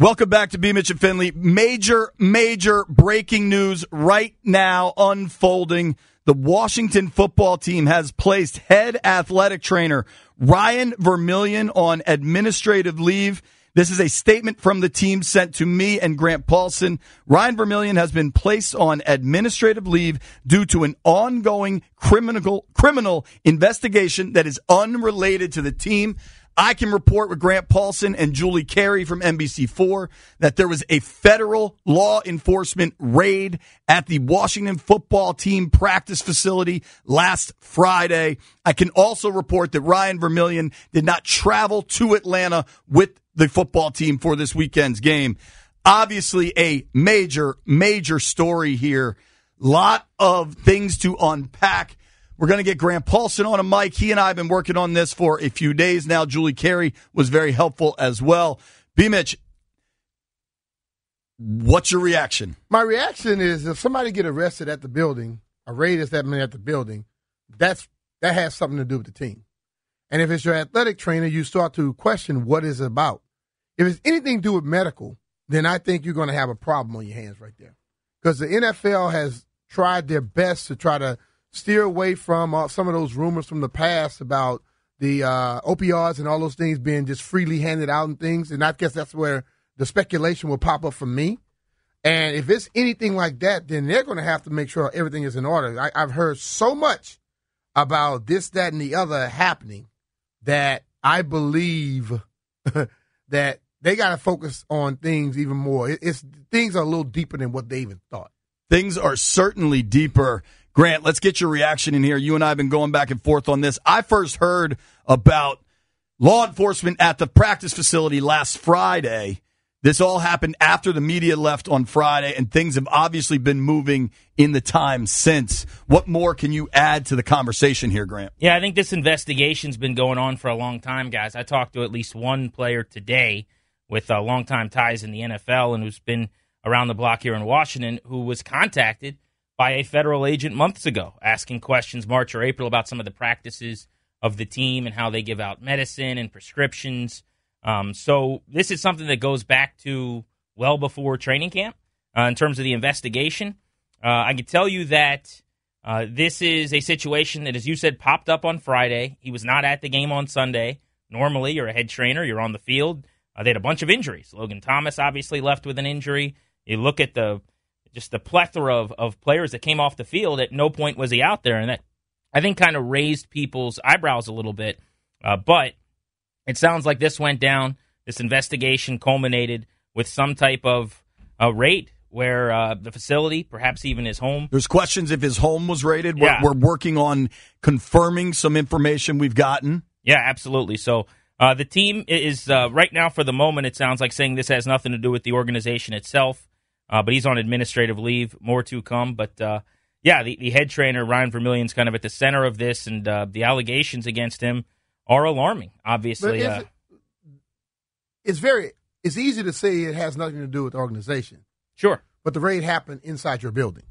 Welcome back to B. Mitch and Finlay. Major, major breaking news right now unfolding. The Washington football team has placed head athletic trainer Ryan Vermillion on administrative leave. This is a statement from the team sent to me and Grant Paulsen. Ryan Vermillion has been placed on administrative leave due to an ongoing criminal criminal investigation that is unrelated to the team. I can report with Grant Paulsen and Julie Carey from NBC4 that there was a federal law enforcement raid at the Washington football team practice facility last Friday. I can also report that Ryan Vermillion did not travel to Atlanta with the football team for this weekend's game. Obviously, a major, major story here. Lot of things to unpack. We're going to get Grant Paulsen on a mic. He and I have been working on this for a few days now. Julie Carey was very helpful as well. B. Mitch, what's your reaction? My reaction is if somebody get arrested at the building, a raid is that many at the building, that's that has something to do with the team. And if it's your athletic trainer, you start to question what is about. If it's anything to do with medical, then I think you're going to have a problem on your hands right there. Because the NFL has tried their best to try to steer away from uh, some of those rumors from the past about the uh, opioids and all those things being just freely handed out and things. And I guess that's where the speculation will pop up from me. And if it's anything like that, then they're going to have to make sure everything is in order. I, I've heard so much about this, that, and the other happening that I believe that they got to focus on things even more. It's things are a little deeper than what they even thought. Things are certainly deeper. Grant, let's get your reaction in here. You and I have been going back and forth on this. I first heard about law enforcement at the practice facility last Friday. This all happened after the media left on Friday, and things have obviously been moving in the time since. What more can you add to the conversation here, Grant? Yeah, I think this investigation's been going on for a long time, guys. I talked to at least one player today with uh, longtime ties in the NFL and who's been around the block here in Washington who was contacted by a federal agent months ago asking questions March or April about some of the practices of the team and how they give out medicine and prescriptions um, so this is something that goes back to well before training camp uh, in terms of the investigation. Uh, I can tell you that uh, this is a situation that, as you said, popped up on Friday. He was not at the game on Sunday. Normally, you're a head trainer, you're on the field. Uh, they had a bunch of injuries. Logan Thomas obviously left with an injury. You look at the just the plethora of, of players that came off the field. At no point was he out there, and that I think kind of raised people's eyebrows a little bit. Uh, but it sounds like this went down. This investigation culminated with some type of uh, raid where uh, the facility, perhaps even his home. There's questions if his home was raided. Yeah. We're, we're working on confirming some information we've gotten. Yeah, absolutely. So uh, the team is uh, right now, for the moment, it sounds like saying this has nothing to do with the organization itself. Uh, but he's on administrative leave. More to come. But uh, yeah, the, the, head trainer Ryan Vermillion's kind of at the center of this, and uh, the allegations against him are alarming. Obviously, uh, it, it's very it's easy to say it has nothing to do with the organization. Sure, but the raid happened inside your building.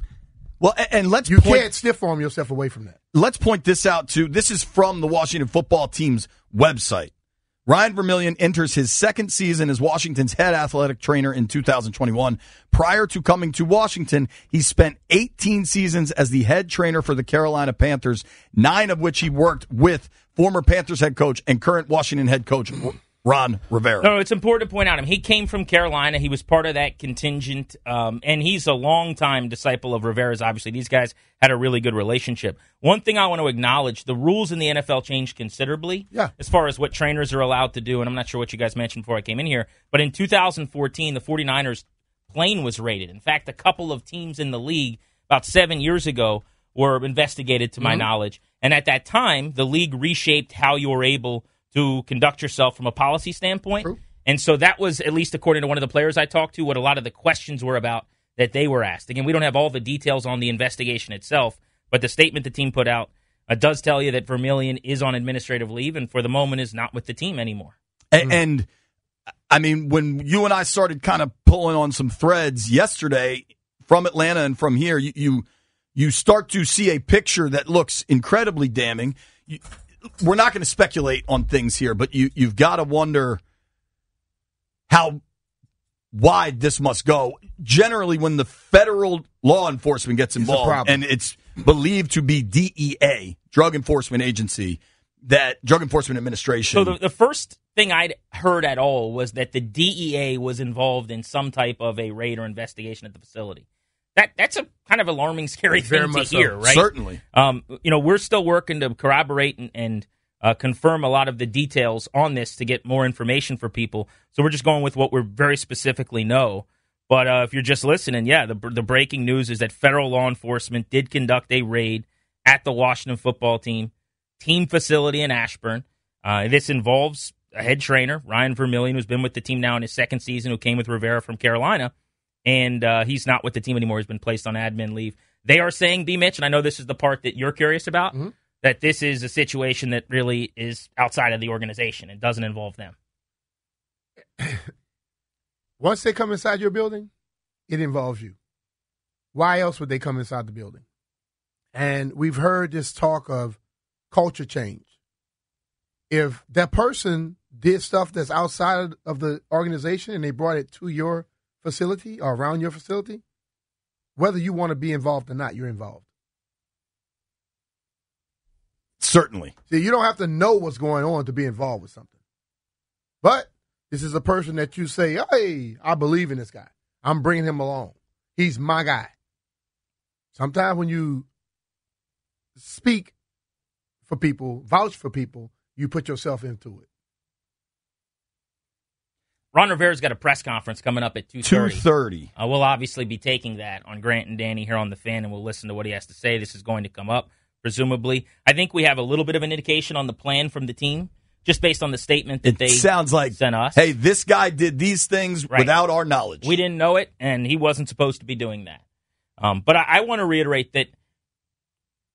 Well, and let's you point, can't stiff arm yourself away from that. Let's point this out too. This is from the Washington football team's website. Ryan Vermillion enters his second season as Washington's head athletic trainer in 2021. Prior to coming to Washington, he spent 18 seasons as the head trainer for the Carolina Panthers, nine of which he worked with former Panthers head coach and current Washington head coach Ron Rivera. No, it's important to point out him. He came from Carolina. He was part of that contingent, um, and he's a longtime disciple of Rivera's. Obviously, these guys had a really good relationship. One thing I want to acknowledge: the rules in the NFL changed considerably. Yeah. As far as what trainers are allowed to do, and I'm not sure what you guys mentioned before I came in here, but in 2014, the 49ers plane was raided. In fact, a couple of teams in the league about seven years ago were investigated, to my knowledge, and at that time, the league reshaped how you were able to conduct yourself from a policy standpoint. True. And so that was, at least according to one of the players I talked to, what a lot of the questions were about that they were asked. Again, we don't have all the details on the investigation itself, but the statement the team put out uh, does tell you that Vermillion is on administrative leave and for the moment is not with the team anymore. A- And, I mean, when you and I started kind of pulling on some threads yesterday from Atlanta and from here, you you, you start to see a picture that looks incredibly damning. You, we're not going to speculate on things here, but you you've got to wonder how wide this must go. Generally, when the federal law enforcement gets involved, problem. and it's believed to be DEA, Drug Enforcement Agency, that Drug Enforcement Administration. So the, the first thing I'd heard at all was that the DEA was involved in some type of a raid or investigation at the facility. That that's a kind of alarming, scary Very thing to much so. hear, right? Certainly. Um, you know, we're still working to corroborate and, and uh, confirm a lot of the details on this to get more information for people. So we're just going with what we very specifically know. But uh, if you're just listening, yeah, the the breaking news is that federal law enforcement did conduct a raid at the Washington football team team facility in Ashburn. Uh, this involves a head trainer, Ryan Vermillion, who's been with the team now in his second season, who came with Rivera from Carolina, and uh, he's not with the team anymore. He's been placed on admin leave. They are saying, B. Mitch, and I know this is the part that you're curious about, that this is a situation that really is outside of the organization and doesn't involve them. Once they come inside your building, it involves you. Why else would they come inside the building? And we've heard this talk of culture change. If that person did stuff that's outside of the organization and they brought it to your facility or around your facility, whether you want to be involved or not, you're involved. Certainly. See, you don't have to know what's going on to be involved with something. But this is a person that you say, hey, I believe in this guy. I'm bringing him along. He's my guy. Sometimes when you speak for people, vouch for people, you put yourself into it. Ron Rivera's got a press conference coming up at 2.30. 230. Uh, we'll obviously be taking that on Grant and Danny here on the fan, and we'll listen to what he has to say. This is going to come up, presumably. I think we have a little bit of an indication on the plan from the team, just based on the statement that It they sounds like, sent us. hey, this guy did these things Right. without our knowledge. We didn't know it, and he wasn't supposed to be doing that. Um, but I, I want to reiterate that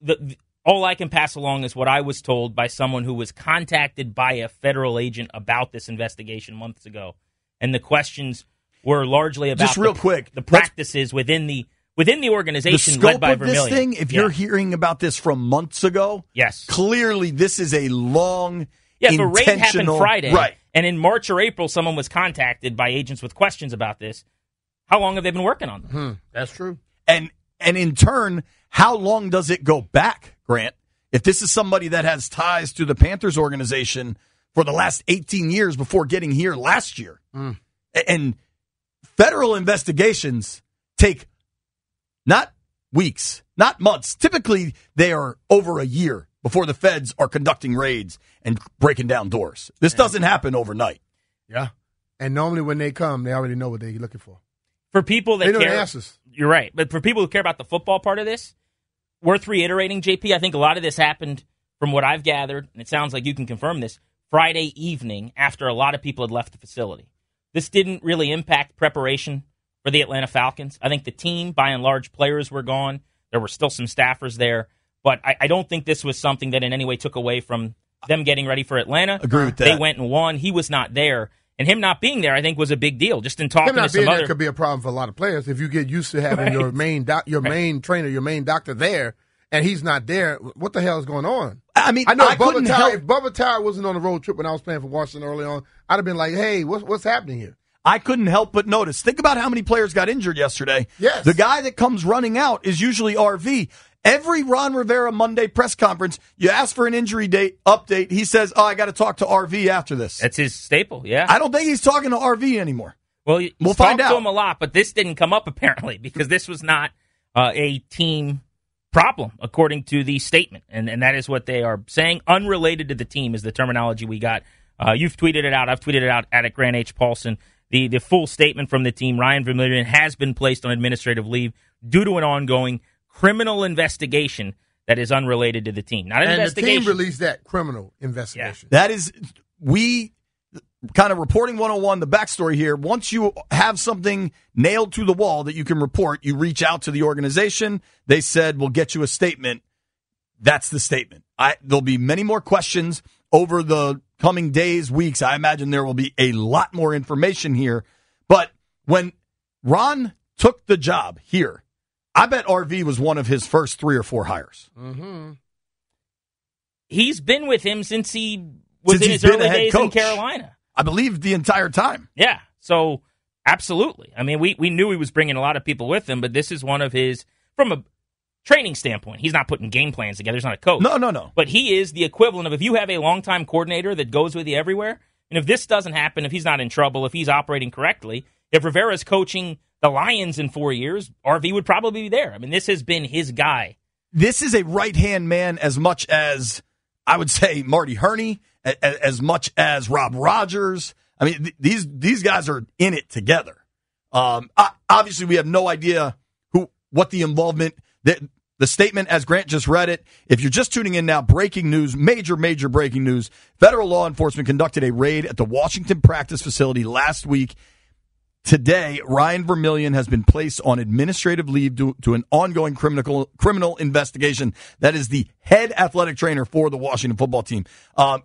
the, the- all I can pass along is what I was told by someone who was contacted by a federal agent about this investigation months ago, and the questions were largely about Just real the, quick, the practices within the within the organization the organization scope led by of this thing, if Yeah. you're hearing about this from months ago, yes, clearly this is a long, yeah, the raid happened Friday, Right. And in March or April, someone was contacted by agents with questions about this. How long have they been working on them? Hmm, that's true. And and in turn, how long does it go back, Grant? If this is somebody that has ties to the Panthers organization for the last 18 years before getting here last year. Mm. A- And federal investigations take not weeks, not months. Typically, they are over a year before the feds are conducting raids and breaking down doors. This doesn't happen overnight. Yeah. And normally when they come, they already know what they're looking for. For people that They know the care, answers. You're right. But for people who care about the football part of this, worth reiterating, JP, I think a lot of this happened from what I've gathered, and it sounds like you can confirm this, Friday evening after a lot of people had left the facility. This didn't really impact preparation for the Atlanta Falcons. I think the team, by and large, players were gone. There were still some staffers there. But I, I don't think this was something that in any way took away from them getting ready for Atlanta. Agree with that. They went and won. He was not there. And him not being there, I think, was a big deal. Just in talking Him to not some being other there could be a problem for a lot of players if you get used to having your main doc, your main trainer, your main doctor there, and he's not there. What the hell is going on? I mean, I know I if Bubba couldn't Tyer, help if Bubba Tyer wasn't on the road trip when I was playing for Washington early on, I'd have been like, "Hey, what's what's happening here?" I couldn't help but notice. Think about how many players got injured yesterday. Yes. The guy that comes running out is usually RV. Every Ron Rivera Monday press conference, you ask for an injury date update. He says, "Oh, I got to talk to RV after this." That's his staple. Yeah. I don't think he's talking to RV anymore. Well, We'll talked find to out. him a lot, but this didn't come up apparently because this was not uh, a team problem, according to the statement, and and that is what they are saying. Unrelated to the team is the terminology we got. Uh, you've tweeted it out. I've tweeted it out at Grant H. Paulsen. The the full statement from the team: Ryan Vermillion has been placed on administrative leave due to an ongoing criminal investigation that is unrelated to the team. Not an And the team released that criminal investigation. That is, we kind of reporting 101, the backstory here. Once you have something nailed to the wall that you can report, you reach out to the organization. They said, we'll get you a statement. That's the statement. I, there'll be many more questions over the coming days, weeks. I imagine there will be a lot more information here. But when Ron took the job here, I bet RV was one of his first three or four hires. Mm-hmm. He's been with him since he was Since in his early days in. Carolina. I believe the entire time. Yeah. So absolutely. I mean, we we knew he was bringing a lot of people with him, but this is one of his from a training standpoint. He's not putting game plans together. He's not a coach. No, no, no. But he is the equivalent of if you have a longtime coordinator that goes with you everywhere, and if this doesn't happen, if he's not in trouble, if he's operating correctly, if Rivera's coaching the Lions in four years, RV would probably be there. I mean, this has been his guy. this is a right hand man as much as I would say Marty Hurney, as much as Rob Rogers. I mean, th- these these guys are in it together. Um, obviously, we have no idea who what the involvement that the statement as Grant just read it. If you're just tuning in now, breaking news, major major breaking news. Federal law enforcement conducted a raid at the Washington practice facility last week. Today, Ryan Vermillion has been placed on administrative leave due to an ongoing criminal criminal investigation. That is the head athletic trainer for the Washington football team. Um,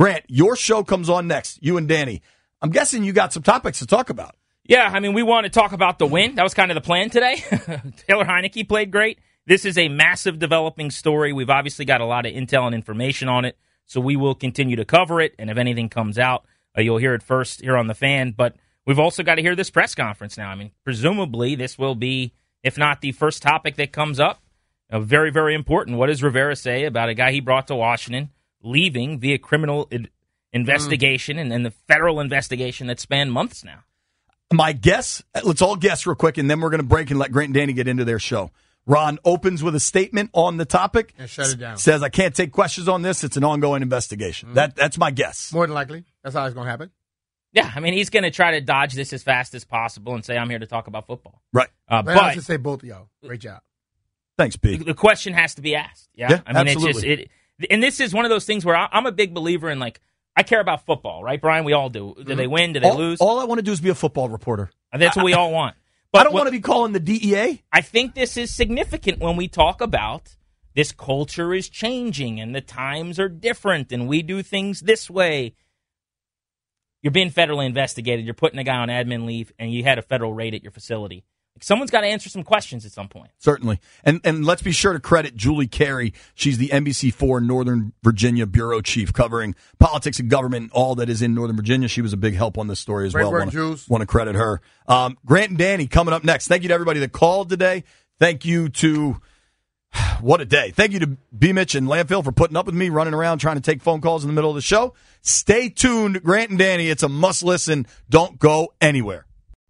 Grant, your show comes on next. You and Danny. I'm guessing you got some topics to talk about. Yeah, I mean, we want to talk about the win. That was kind of the plan today. Taylor Heinicke played great. This is a massive developing story. We've obviously got a lot of intel and information on it, so we will continue to cover it. And if anything comes out, uh, you'll hear it first here on the fan. But we've also got to hear this press conference now. I mean, presumably this will be, if not the first topic that comes up, very, very important. What does Rivera say about a guy he brought to Washington leaving via criminal in- investigation mm. and, and the federal investigation that spanned months now? My guess, uh, let's all guess real quick, and then we're going to break and let Grant and Danny get into their show. Ron opens with a statement on the topic And shut it down. Says, I can't take questions on this. It's an ongoing investigation. Mm-hmm. That That's my guess. More than likely, that's how it's going to happen. Yeah, I mean, he's going to try to dodge this as fast as possible and say, I'm here to talk about football. Right. Uh, Man, I but should say both of y'all. Great job. Thanks, the, B. the question has to be asked. Yeah. Yeah, I mean, absolutely. it's just, it, and this is one of those things where I, I'm a big believer in, like, I care about football, right, Brian? We all do. Do mm-hmm. they win? Do they all, lose? all I want to do is be a football reporter. And That's what we all want. I don't what- want to be calling the DEA. I think this is significant when we talk about this culture is changing and the times are different and we do things this way. You're being federally investigated. You're putting a guy on admin leave and you had a federal raid at your facility. Like, someone's got to answer some questions at some point. Certainly. And and let's be sure to credit Julie Carey. She's the NBC4 Northern Virginia bureau chief covering politics and government, all that is in Northern Virginia. She was a big help on this story as Great well. want, to, want to credit her. Um, Grant and Danny coming up next. Thank you to everybody that called today. Thank you to what a day. Thank you to B. Mitch and Landfill for putting up with me, running around trying to take phone calls in the middle of the show. Stay tuned, Grant and Danny. It's a must listen. Don't go anywhere.